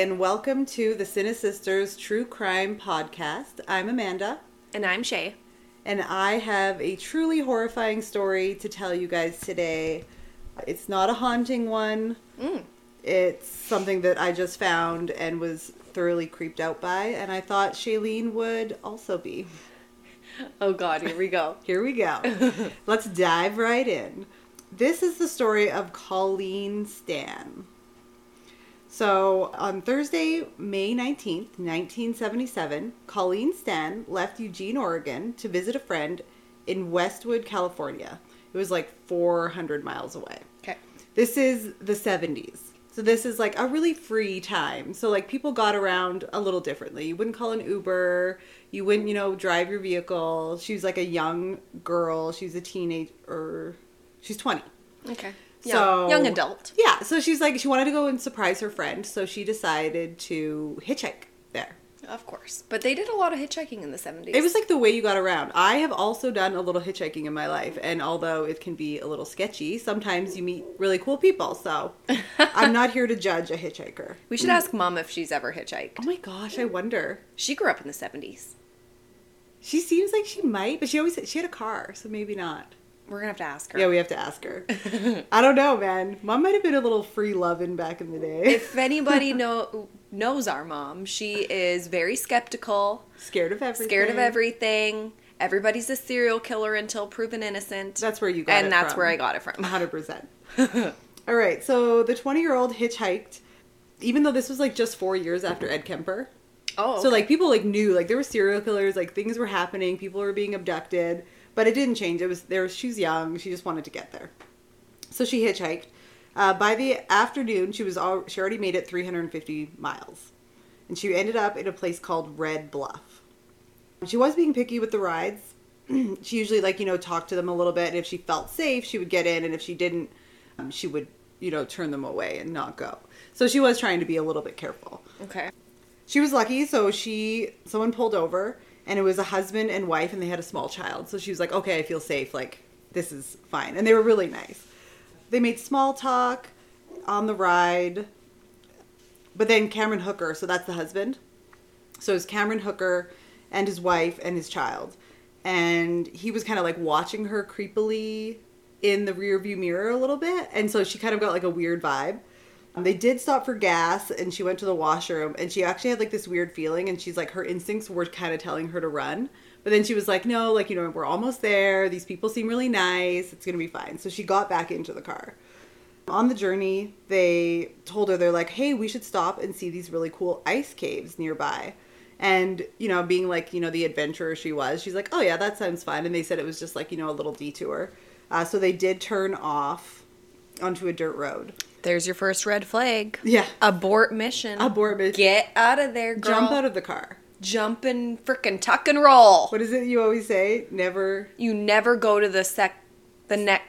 and welcome to the Cine Sisters True Crime Podcast. I'm Amanda, And I'm Shay. and I have a truly horrifying story to tell you guys today. It's not a haunting one, mm. it's something that I just found and was thoroughly creeped out by, and I thought Shailene would also be. Oh God, here we go. Here we go. Let's dive right in. This is the story of Colleen Stan. So, on Thursday, May 19th, 1977, Colleen Stan left Eugene, Oregon to visit a friend in Westwood, California. It was like 400 miles away. Okay. This is the 70s. So this is like a really free time. So like people got around a little differently. You wouldn't call an Uber. You wouldn't, you know, drive your vehicle. She was like a young girl. She's a teenager. Or she's 20. Okay. So- Young, young adult. Yeah. So she's like, she wanted to go and surprise her friend. So she decided to hitchhike there. Of course. But they did a lot of hitchhiking in the 70s. It was like the way you got around. I have also done a little hitchhiking in my life, and although it can be a little sketchy, sometimes you meet really cool people. So I'm not here to judge a hitchhiker. we should ask Mom if she's ever hitchhiked. Oh my gosh, I wonder. She grew up in the 70s. She seems like she might, but she always she had a car, so maybe not. We're to have to ask her. Yeah, we have to ask her. I don't know, man. Mom might have been a little free loving back in the day. if anybody know, knows our mom, she is very skeptical, Scared of everything. scared of everything. Everybody's a serial killer until proven innocent. That's where you got and it and that's from. where I got it from. 100%. All right, so the 20 year old hitchhiked, even though this was like just four years after Ed Kemper. Oh, So like people like knew like there were serial killers, like things were happening, people were being abducted, but it didn't change. It was there. She's young. She just wanted to get there. So she hitchhiked. Uh, by the afternoon, she was all she already made it 350 miles, and she ended up in a place called Red Bluff. She was being picky with the rides. she usually like you know talked to them a little bit, and if she felt safe, she would get in, and if she didn't, um, she would you know turn them away and not go. So she was trying to be a little bit careful. okay. She was lucky, so she someone pulled over and it was a husband and wife and they had a small child. So she was like, "Okay, I feel safe. Like this is fine." And they were really nice. They made small talk on the ride. But then Cameron Hooker, so that's the husband. So it's Cameron Hooker and his wife and his child. And he was kind of like watching her creepily in the rearview mirror a little bit. And so she kind of got like a weird vibe. They did stop for gas and she went to the washroom and she actually had like this weird feeling and she's like her instincts were kind of telling her to run. But then she was like, no, like, you know, we're almost there. These people seem really nice. It's going to be fine. So she got back into the car. On the journey, they told her, they're like, hey, we should stop and see these really cool ice caves nearby. And, you know, being like, you know, the adventurer she was, she's like, oh, yeah, that sounds fun. And they said it was just like, you know, a little detour. Uh, so they did turn off onto a dirt road. There's your first red flag. Yeah. Abort mission. Abort mission. Get out of there, girl. Jump out of the car. Jump and frickin' tuck and roll. What is it you always say? Never You never go to the sec, the neck.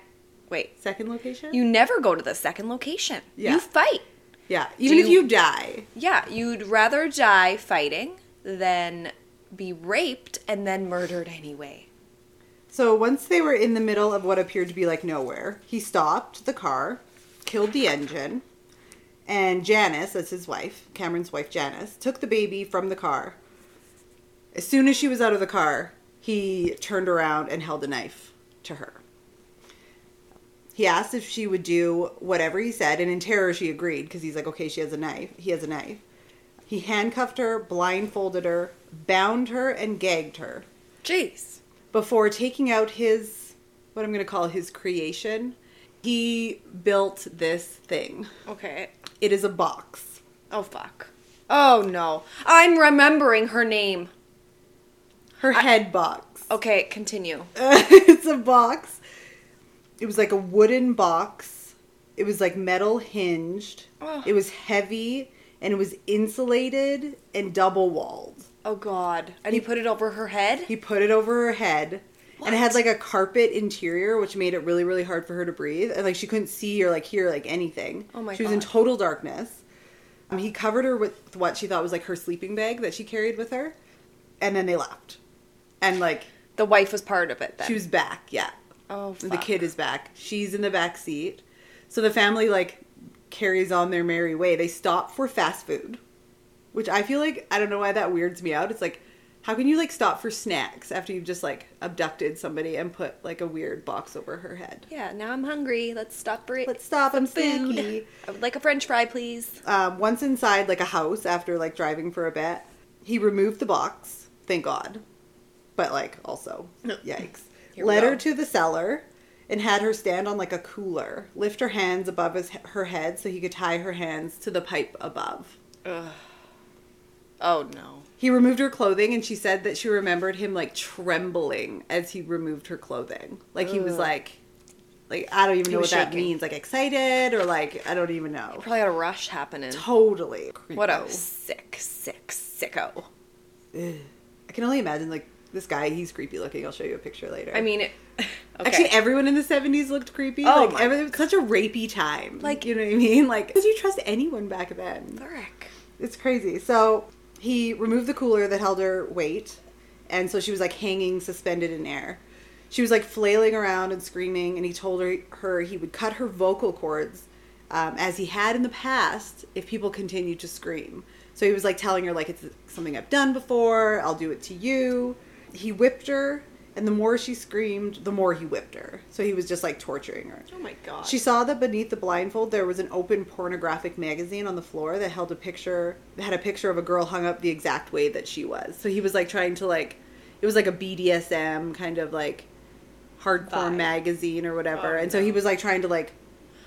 Wait, second location? you never go to the second location. Yeah. You fight. yeah, even if you- you die. Yeah, you'd rather die fighting than be raped and then murdered anyway. So once they were in the middle of what appeared to be like nowhere, he stopped the car, killed the engine, and Janice, that's his wife, Cameron's wife Janice, took the baby from the car. As soon as she was out of the car, he turned around and held a knife to her. He asked if she would do whatever he said, and in terror she agreed because he's like, okay, she has a knife. He has a knife. He handcuffed her, blindfolded her, bound her, and gagged her Jeez. Before taking out his what I'm going to call his creation. He built this thing. Okay. It is a box. Oh fuck. Oh no. I'm remembering her name. Her head box. Okay, continue. it's a box. It was like a wooden box. It was like metal hinged. Ugh. It was heavy and it was insulated and double walled. Oh god. And he put it over her head? He put it over her head. And it had like a carpet interior, which made it really, really hard for her to breathe. And like she couldn't see or like hear like anything. Oh my She was in total darkness. Um, he covered her with what she thought was like her sleeping bag that she carried with her. And then they left. And like The wife was part of it then. she was back, yeah. Oh The kid is back. She's in the back seat. So the family like carries on their merry way. They stop for fast food. Which I feel like I don't know why that weirds me out. It's like how can you like stop for snacks after you've just like abducted somebody and put like a weird box over her head? Yeah, now I'm hungry. Let's stop for it. Let's stop. I'm Food. I would like a french fry, please. Um, once inside like a house after like driving for a bit, he removed the box. Thank God. But like also, yikes. Led go. her to the cellar and had her stand on like a cooler, lift her hands above his, her head so he could tie her hands to the pipe above. Oh no. He removed her clothing and she said that she remembered him like trembling as he removed her clothing. Like he was Ugh. like like I don't even He know what was that shaking. means. Like excited or like I don't even know. Probably got a rush happening. Totally. What a Creepo. sick, sick, sicko. I can only imagine like this guy, he's creepy looking. I'll show you a picture later. I mean, it, okay. Actually, everyone in the seventies looked creepy. Oh like, my- everything was such a rapey time. Like- you know what I mean? Like, did you trust anyone back then? Frick. It's crazy. So he removed the cooler that held her weight, and so she was like hanging suspended in air. She was like flailing around and screaming, and he told her her he would cut her vocal cords, um, as he had in the past if people continued to scream. So he was like telling her like it's something I've done before. I'll do it to you. He whipped her, and the more she screamed, the more he whipped her. So he was just like torturing her. Oh my god. She saw that beneath the blindfold there was an open pornographic magazine on the floor that held a picture that had a picture of a girl hung up the exact way that she was. So he was like trying to like it was like a BDSM kind of like hardcore Vibe. magazine or whatever. Oh, and so he was like trying to like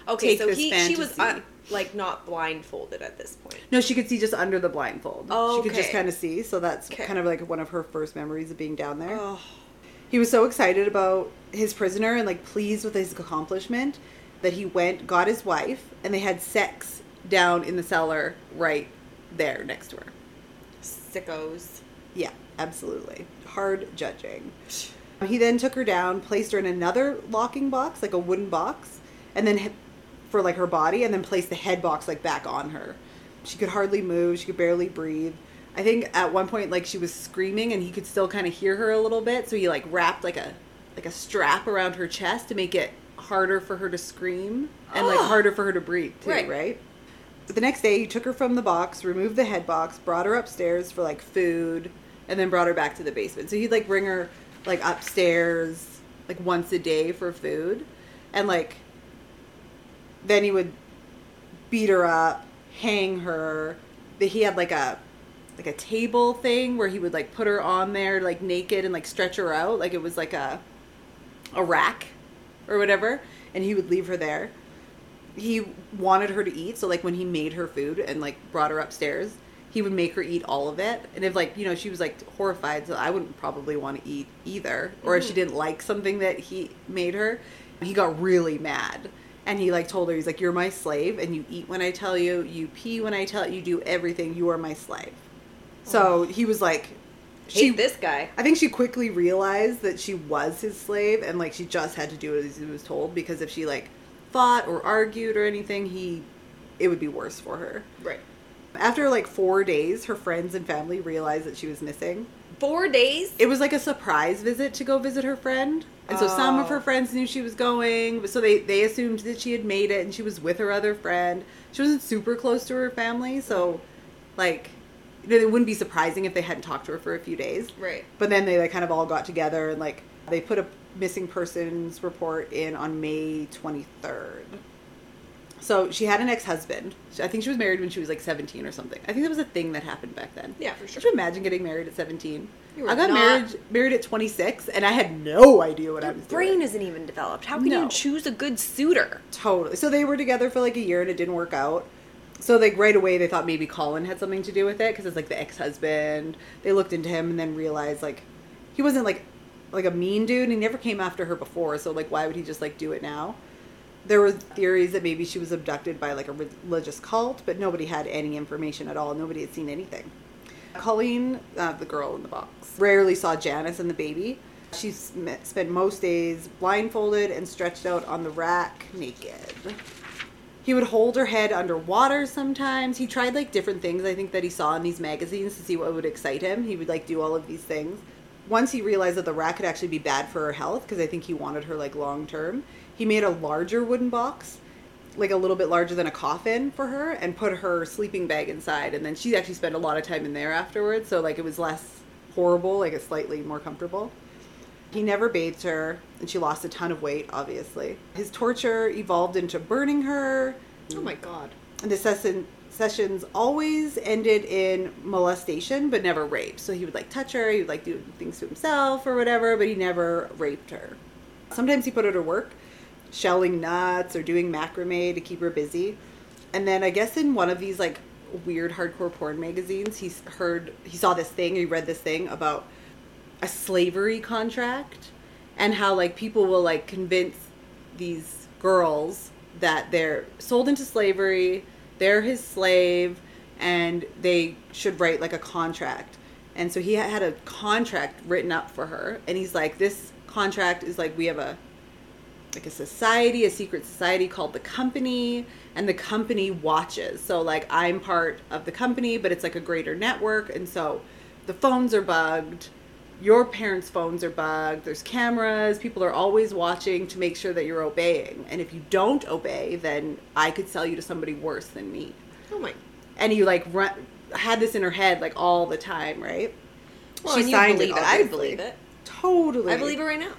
okay, so he she was fantasy. uh, like not blindfolded at this point. no, she could see just under the blindfold. Oh, She could just kind of see. So that's Okay. kind of like one of her first memories of being down there. Oh. He was so excited about his prisoner and like pleased with his accomplishment that he went, got his wife, and they had sex down in the cellar right there next to her. Sickos. Yeah, absolutely. Hard judging. He then took her down, placed her in another locking box, like a wooden box, and then for like her body, and then placed the head box like back on her. She could hardly move. She could barely breathe. I think at one point like she was screaming, and he could still kind of hear her a little bit. So he like wrapped like a like a strap around her chest to make it harder for her to scream and like ah! harder for her to breathe too. Right. right? But the next day, he took her from the box, removed the head box, brought her upstairs for like food, and then brought her back to the basement. So he'd like bring her like upstairs like once a day for food, and like then he would beat her up, hang her. That he had like a like a table thing where he would like put her on there like naked and like stretch her out like it was like a a rack or whatever, and he would leave her there. He wanted her to eat so like when he made her food and like brought her upstairs he would make her eat all of it. And if like you know she was like horrified so i wouldn't probably want to eat either. Or if she mm-hmm. didn't like something that he made her he got really mad. And he like told her he's like you're my slave and you eat when i tell you you pee when i tell you you do everything you are my slave so he was like Hate this guy. I think she quickly realized that she was his slave and like she just had to do it as he was told because if she like fought or argued or anything, he it would be worse for her. Right. After like 4 days, her friends and family realized that she was missing. Four days. It was like a surprise visit to go visit her friend. And so some of Oh. her friends knew she was going, so they they assumed that she had made it and she was with her other friend. She wasn't super close to her family, so like you know, it wouldn't be surprising if they hadn't talked to her for a few days. Right. But then they like kind of all got together and like they put a missing persons report in on May 23rd. So she had an ex-husband. I think she was married when she was like 17 or something. I think that was a thing that happened back then. Yeah, for sure. Could you imagine getting married at 17? You were I got not- married married at 26 and I had no idea what I Your was brain doing. isn't even developed. How can No. you choose a good suitor? Totally. So they were together for like a year and it didn't work out. So like right away they thought maybe Colin had something to do with it because it's like the ex-husband. They looked into him and then realized like he wasn't like like a mean dude. He never came after her before, so like why would he just like do it now? There was theories that maybe she was abducted by like a religious cult, but nobody had any information at all. Nobody had seen anything. Colleen, uh, the girl in the box, rarely saw Janice and the baby. She spent most days blindfolded and stretched out on the rack naked. He would hold her head underwater sometimes. He tried like different things I think that he saw in these magazines to see what would excite him. He would like do all of these things. Once he realized that the rat could actually be bad for her health because I think he wanted her like long term, he made a larger wooden box like a little bit larger than a coffin for her and put her sleeping bag inside and then she actually spent a lot of time in there afterwards so like it was less horrible like it's slightly more comfortable he never bathed her and she lost a ton of weight obviously. His torture evolved into burning her. Oh my god. and the session, sessions always ended in molestation but never rape. So he would like touch her he would like do things to himself or whatever but he never raped her. Sometimes he put her to work shelling nuts or doing macrame to keep her busy. And then i guess in one of these like weird hardcore porn magazines he heard he saw this thing he read this thing about a slavery contract and how like people will like convince these girls that they're sold into slavery they're his slave and they should write like a contract and so he had a contract written up for her and he's like this contract is like we have a like a society, a secret society called the company, and the company watches. So like I'm part of the company, but it's like a greater network, and so the phones are bugged. Your parents' phones are bugged. There's cameras. People are always watching to make sure that you're obeying. And if you don't obey, then I could sell you to somebody worse than me. Oh my. And you like run, had this in her head like all the time, right? Well, She signed it. I believe it. Totally. I believe it right now.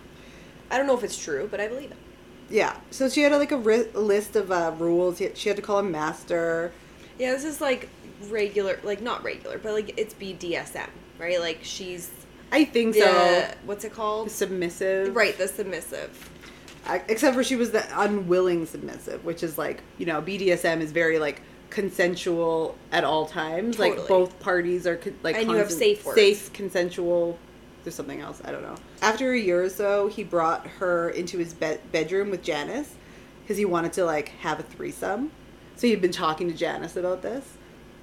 I don't know if it's true, but I believe it. Yeah. So she had like a ri- list of uh, rules. She had to call him master. Yeah, this is like regular, like not regular, but like it's BDSM, right? Like she's I think the so. what's it called? Submissive. Right, the submissive. I, except for she was the unwilling submissive, which is like, you know, BDSM is very like consensual at all times. Like both parties are con- like And you have safe words. safe, consensual. There's something else. I don't know. After a year or so, he brought her into his be- bedroom with Janice because he wanted to like have a threesome. So he'd been talking to Janice about this.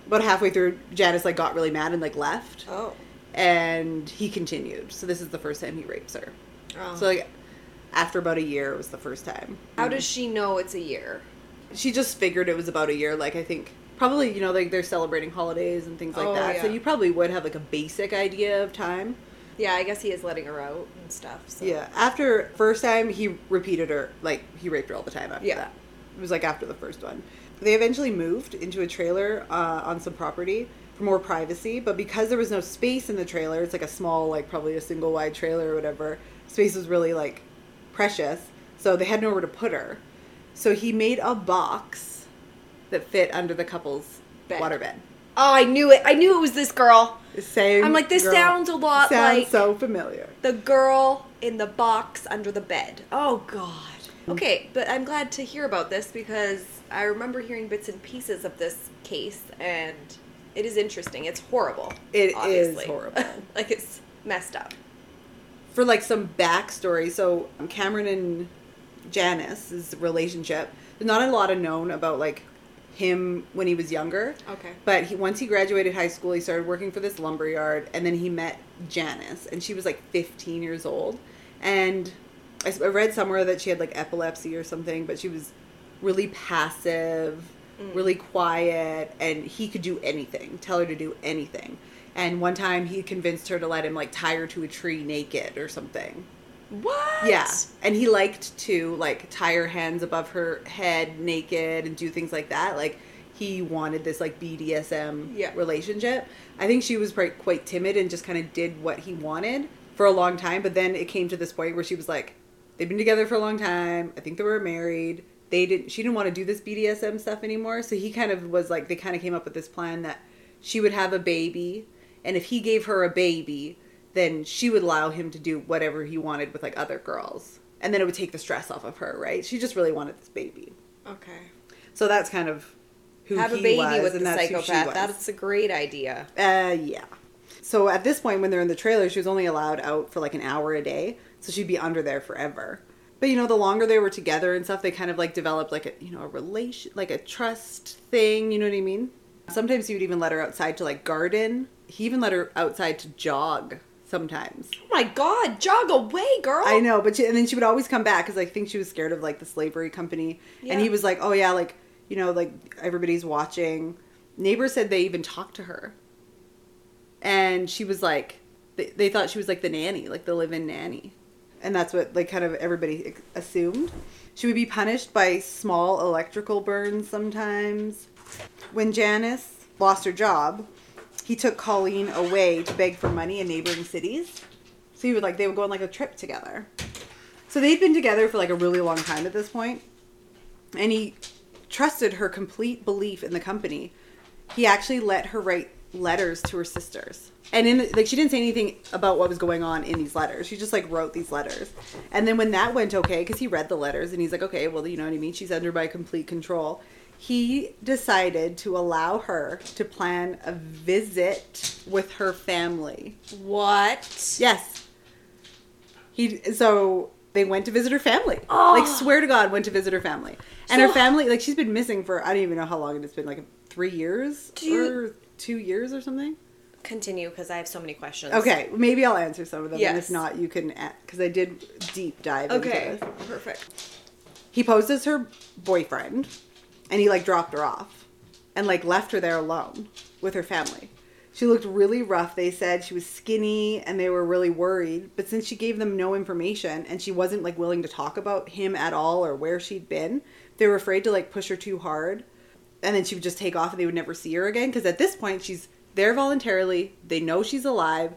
About halfway through, Janice like got really mad and like left, Oh. And he continued. So this is the first time he rapes her. oh. So like after about a year, it was the first time. how does she know it's a year? She just figured it was about a year. Like I think probably you know like they're celebrating holidays and things like Oh, that. So you probably would have like a basic idea of time. Yeah, I guess he is letting her out and stuff. So. Yeah. After first time, he repeated her like he raped her all the time after Yeah. that. It was like after the first one. They eventually moved into a trailer uh, on some property for more privacy, but because there was no space in the trailer, it's like a small, like probably a single wide trailer or whatever. Space was really like precious, so they had nowhere to put her. So he made a box that fit under the couple's Bed. waterbed. Oh, I knew it. I knew it was this girl. The Same. I'm like, this girl. sounds a lot sounds like- so familiar. The girl in the box under the bed. Oh God. Okay, but I'm glad to hear about this because I remember hearing bits and pieces of this case, and it is interesting. It's horrible. It is obviously. horrible. like it's messed up. for like some backstory, so Cameron and Janice's relationship, there's not a lot of known about like him when he was younger. Okay. But he once he graduated high school, he started working for this lumberyard, and then he met Janice, and she was like 15 years old, and I read somewhere that she had like epilepsy or something, but she was really passive, Mm. really quiet, and he could do anything, tell her to do anything. And one time he convinced her to let him like tie her to a tree naked or something. What? Yeah. And he liked to like tie her hands above her head naked and do things like that. Like he wanted this like BDSM Yeah. relationship. I think she was quite, quite timid and just kind of did what he wanted for a long time. But then it came to this point where she was like, they've been together for a long time. I think they were married. They didn't. She didn't want to do this BDSM stuff anymore. So he kind of was like, they kind of came up with this plan that she would have a baby, and if he gave her a baby, then she would allow him to do whatever he wanted with like other girls, and then it would take the stress off of her. Right? She just really wanted this baby. Okay. So that's kind of who Have a baby was, with that's psychopath. That's a great idea. Uh, yeah. So at this point, when they're in the trailer, she was only allowed out for like an hour a day, so she'd be under there forever. But you know, the longer they were together and stuff, they kind of like developed like a you know a relation, like a trust thing. You know what I mean? Sometimes he would even let her outside to like garden. He even let her outside to jog sometimes. Oh my God! Jog away, girl. I know, but she, and then she would always come back because I think she was scared of like the slavery company. And he was like, "Oh yeah, like you know, like everybody's watching." Neighbors said they even talked to her, and she was like, they, they thought she was like the nanny, like the live-in nanny. And that's what like kind of everybody assumed. She would be punished by small electrical burns sometimes. When Janice lost her job, he took Colleen away to beg for money in neighboring cities. So he would like they would go on like a trip together. So they'd been together for like a really long time at this point, and he trusted her complete belief in the company. He actually let her write letters to her sisters, and in like she didn't say anything about what was going on in these letters. She just like wrote these letters, and then when that went okay, because he read the letters and he's like, okay, well you know what I mean. She's under my complete control. He decided to allow her to plan a visit with her family. What? Yes. He so they went to visit her family. Oh. Like ah. swear to God, went to visit her family. And So- her family, like she's been missing for I don't even know how long it's been, like three years Do you- or two years or something. Continue because I have so many questions. Okay, maybe I'll answer some of them, and Yes. if not, you can because I did deep dive. Okay. Into this. Perfect. He posed as her boyfriend, and he like dropped her off, and like left her there alone with her family. She looked really rough. They said she was skinny, and they were really worried. But since she gave them no information, and she wasn't like willing to talk about him at all or where she'd been, they were afraid to like push her too hard, and then she would just take off, and they would never see her again. Because at this point, she's there voluntarily. They know she's alive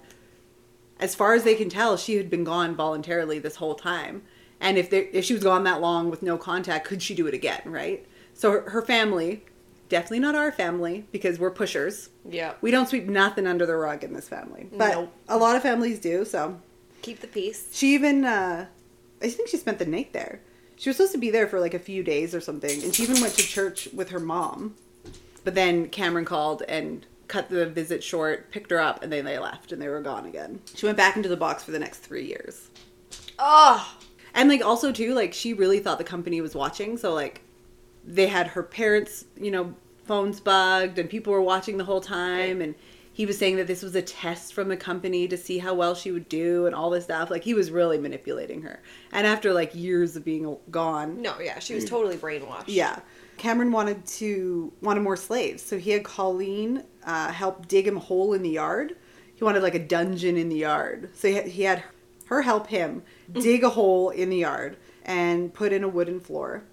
as far as they can tell, she had been gone voluntarily this whole time. And if they, if she was gone that long with no contact, could she do it again? Right. So her, her family, definitely not our family because we're pushers. Yeah. We don't sweep nothing under the rug in this family, but Nope. a lot of families do. So Keep the peace. she even, uh, I think she spent the night there. She was supposed to be there for like a few days or something, and she even went to church with her mom. But then Cameron called and cut the visit short, picked her up, and then they left and they were gone again. She went back into the box for the next three years. Oh. And like also too, like she really thought the company was watching, so like they had her parents, you know, phones bugged and people were watching the whole time and he was saying that this was a test from the company to see how well she would do and all this stuff. Like he was really manipulating her. And after like years of being gone, No, yeah, she was totally brainwashed. yeah. Cameron wanted to wanted more slaves, so he had Colleen uh, help dig him a hole in the yard. He wanted like a dungeon in the yard, so he had, he had her help him dig a hole in the yard and put in a wooden floor.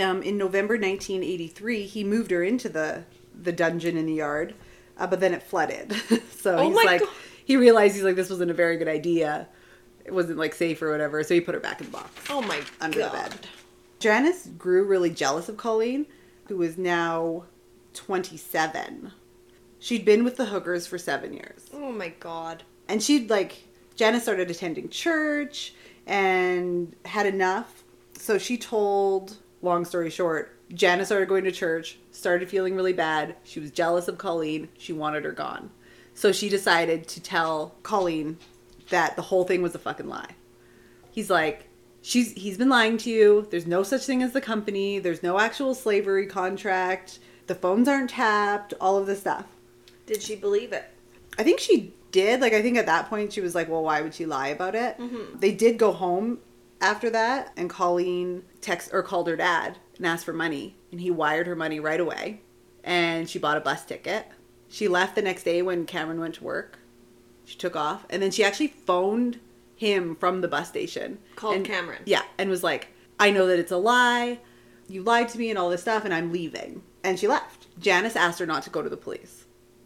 Um, in November 1983, he moved her into the the dungeon in the yard, uh, but then it flooded. so Oh he's like, God. he realized he's like, this wasn't a very good idea. It wasn't like safe or whatever, so he put her back in the box Oh my under god. the bed. Janice grew really jealous of Colleen, who was now 27. She'd been with the hookers for seven years. Oh my god. And she'd like, Janice started attending church and had enough. So she told, long story short, Janice started going to church, started feeling really bad. She was jealous of Colleen. She wanted her gone. So she decided to tell Colleen that the whole thing was a fucking lie. He's like, she's he's been lying to you. There's no such thing as the company. There's no actual slavery contract. The phones aren't tapped. All of this stuff. Did she believe it? I think she did. Like, I think at that point she was like, well, why would she lie about it? Mm-hmm. They did go home after that, and Colleen text or called her dad and asked for money, and he wired her money right away. And she bought a bus ticket. She left the next day when Cameron went to work. She took off, and then she actually phoned him from the bus station. Called and- Cameron. Yeah, and was like, I know that it's a lie. You lied to me and all this stuff, and I'm leaving. And she left. Janice asked her not to go to the police.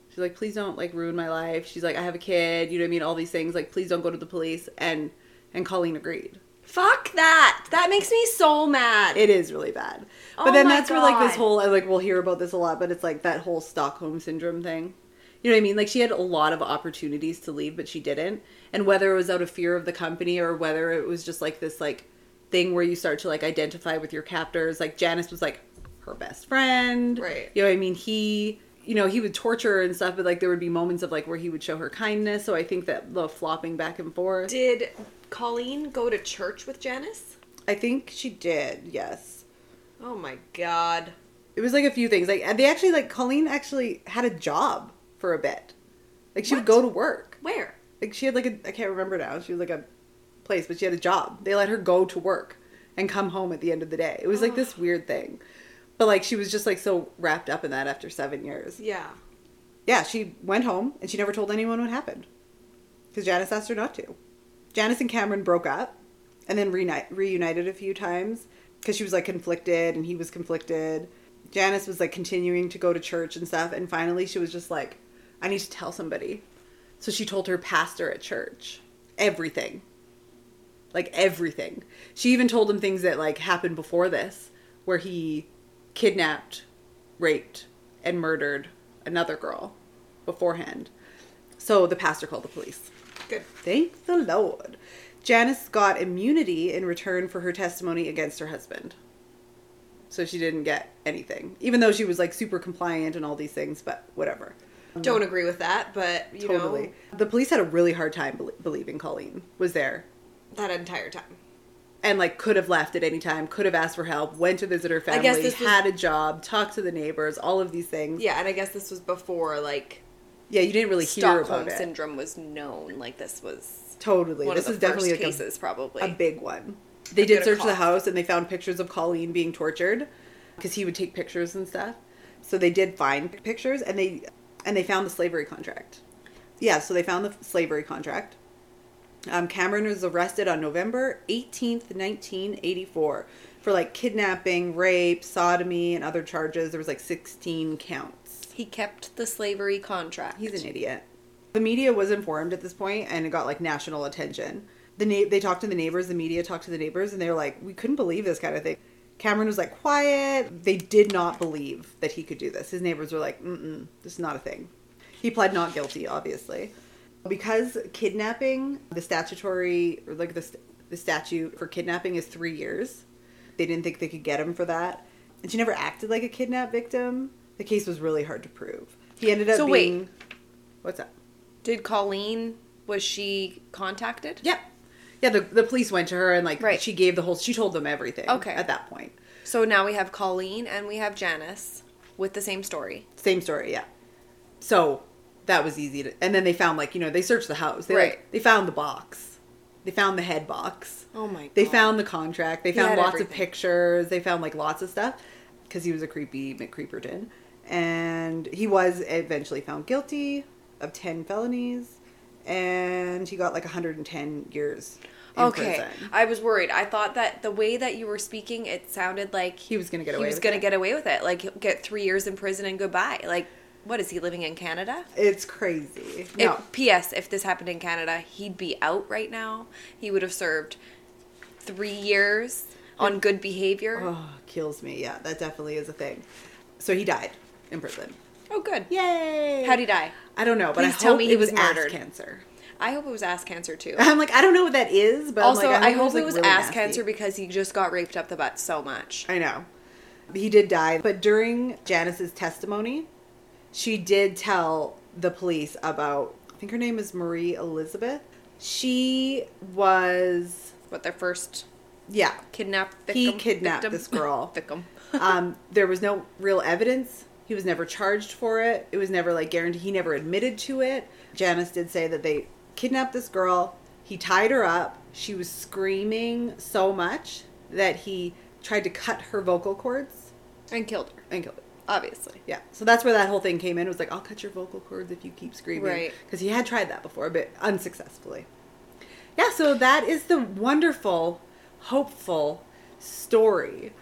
She's like, please don't like ruin my life. She's like, I have a kid. You know what I mean? All these things. Like, please don't go to the police. And and Colleen agreed. Fuck that. That makes me so mad. It is really bad. But Oh then that's where like this God. whole like we'll hear about this a lot, but it's like that whole Stockholm syndrome thing. You know what I mean? Like she had a lot of opportunities to leave, but she didn't. And whether it was out of fear of the company or whether it was just like this like thing where you start to like identify with your captors. Like Janice was like her best friend. Right. You know what I mean? He you know, he would torture her and stuff, but like there would be moments of like where he would show her kindness. So I think that the flopping back and forth. Did Colleen go to church with Janice? I think she did, yes. Oh my god. It was like a few things. Like they actually like Colleen actually had a job for a bit. Like she would go to work. Where? Like she had like a I can't remember now. She was like a place, but she had a job. They let her go to work and come home at the end of the day. It was like this weird thing. But like she was just like so wrapped up in that after 7 years. Yeah. Yeah, she went home and she never told anyone what happened. Cuz Janice asked her not to. Janice and Cameron broke up and then reuni- reunited a few times because she was like conflicted and he was conflicted. Janice was like continuing to go to church and stuff, and finally she was just like, I need to tell somebody. So she told her pastor at church everything. Like everything. She even told him things that like happened before this, where he kidnapped, raped, and murdered another girl beforehand. So the pastor called the police. Good. Thank the Lord. Janice got immunity in return for her testimony against her husband. So she didn't get anything, even though she was like super compliant and all these things, but whatever. Don't agree with that, but you totally. know The police had a really hard time bel believing Colleen was there that entire time. And like could have left at any time, could have asked for help, went to visit her family, guess this was- had a job, talked to the neighbors, all of these things. Yeah, and I guess this was before like Yeah, you didn't really hear Stockholm about it. syndrome was known. Like this was Totally. one this of is definitely like cases, a, probably. a big one. They did search the house and they found pictures of Colleen being tortured because he would take pictures and stuff. So they did find pictures and they and they found the slavery contract. Yeah, so they found the slavery contract. Um, Cameron was arrested on November 18th, 1984 for like kidnapping, rape, sodomy, and other charges. There was like 16 counts. he kept the slavery contract. He's an idiot. The media was informed at this point, and it got like national attention. The na- they talked to the neighbors. The media talked to the neighbors, and they were like, "We couldn't believe this kind of thing." Cameron was like quiet. They did not believe that he could do this. His neighbors were like, "Mm-mm, this is not a thing." He pled not guilty, obviously, because kidnapping, the statutory or like the st- the statute for kidnapping is three years. They didn't think they could get him for that, and she never acted like a kidnap victim. The case was really hard to prove. He ended up So wait. What's that? Did Colleen was she contacted? Yeah. Yeah, the, the police went to her and like Right. she gave the whole she told them everything Okay. at that point. So now we have Colleen and we have Janice with the same story. Same story, yeah. So that was easy to and then they found like, you know, they searched the house. They Right. like, they found the box. They found the head box. Oh my god. They found the contract. They found lots of pictures. They found like lots of stuff because he was a creepy McCreeperton. And he was eventually found guilty of 10 felonies and he got like 110 years Okay. prison. I was worried. I thought that the way that you were speaking, it sounded like He was going to get he away was with going to it. get away with it. Like get 3 years in prison and goodbye. Like what is he living in Canada? It's crazy. No. If, P.S. If this happened in Canada, he'd be out right now. He would have served three years on good behavior. Oh, kills me. Yeah, that definitely is a thing. So he died in prison. Oh, good. Yay! How'd he die? I don't know, but Please I tell hope me it he was was ass murdered. cancer. I hope it was ass cancer too. I'm like, I don't know what that is, but also, I'm like, I, it hope like, it was really ass nasty. cancer because he just got raped up the butt so much. I know. He did die, but during Janice's testimony, she did tell the police about. I think her name is Marie Elizabeth. She was, What their first yeah. kidnapped He kidnapped victim? this girl. victim. um, there was no real evidence. He was never charged for it. It was never like guaranteed. He never admitted to it. Janice did say that they kidnapped this girl. He tied her up. She was screaming so much that he tried to cut her vocal cords and killed her, and killed her. Obviously. Yeah. So that's where that whole thing came in. It was like, I'll cut your vocal cords if you keep screaming. Right. Because he had tried that before, but unsuccessfully. Yeah, so that is the wonderful, hopeful story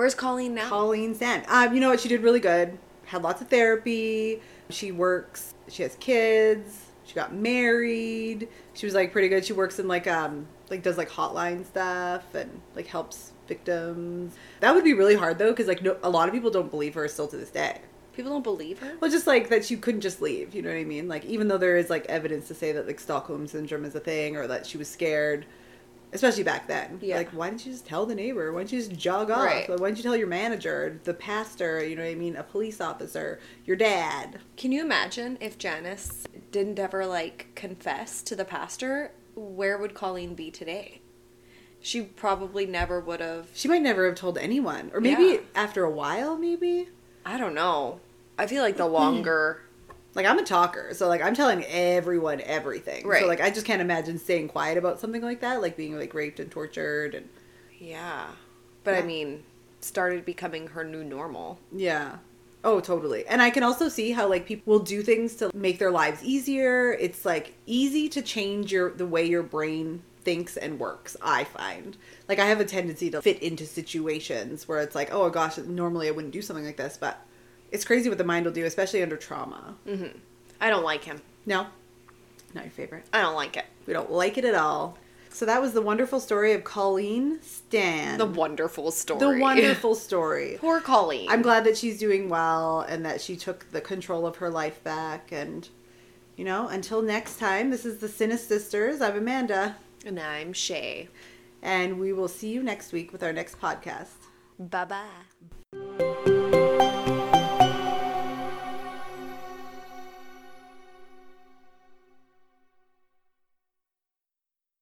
Where's Colleen now? Colleen Stan. Um, you know what? She did really good. Had lots of therapy. She works. She has kids. She got married. She was like pretty good. She works in like um like does like hotline stuff and like helps victims. That would be really hard though because like no, a lot of people don't believe her still to this day. People don't believe her. Well, just like that she couldn't just leave. You know what I mean? Like even though there is like evidence to say that like Stockholm syndrome is a thing or that she was scared. Especially back then. Yeah. Like, why didn't you just tell the neighbor? Why didn't you just jog off? Right. Like, why didn't you tell your manager, the pastor, you know what I mean, a police officer, your dad? Can you imagine if Janice didn't ever like confess to the pastor? Where would Colleen be today? She probably never would have. She might never have told anyone. Or maybe Yeah. after a while, maybe? I don't know. I feel like the longer. Like, I'm a talker, so, like, I'm telling everyone everything. Right. So, like, I just can't imagine staying quiet about something like that, like being, like, raped and tortured and... yeah. But I mean, started becoming her new normal. Yeah. Oh, totally. And I can also see how like people will do things to make their lives easier. It's like easy to change your the way your brain thinks and works, I find. Like I have a tendency to fit into situations where it's like, oh gosh, normally I wouldn't do something like this, but it's crazy what the mind will do, especially under trauma. Mm-hmm. I don't like him. No? Not your favorite. I don't like it. We don't like it at all. So that was the wonderful story of Colleen Stan. The wonderful story. the wonderful story. Poor Colleen. I'm glad that she's doing well and that she took the control of her life back. And, you know, until next time, this is the Sinus Sisters. I'm Amanda. And I'm Shay. And we will see you next week with our next podcast. Bye bye.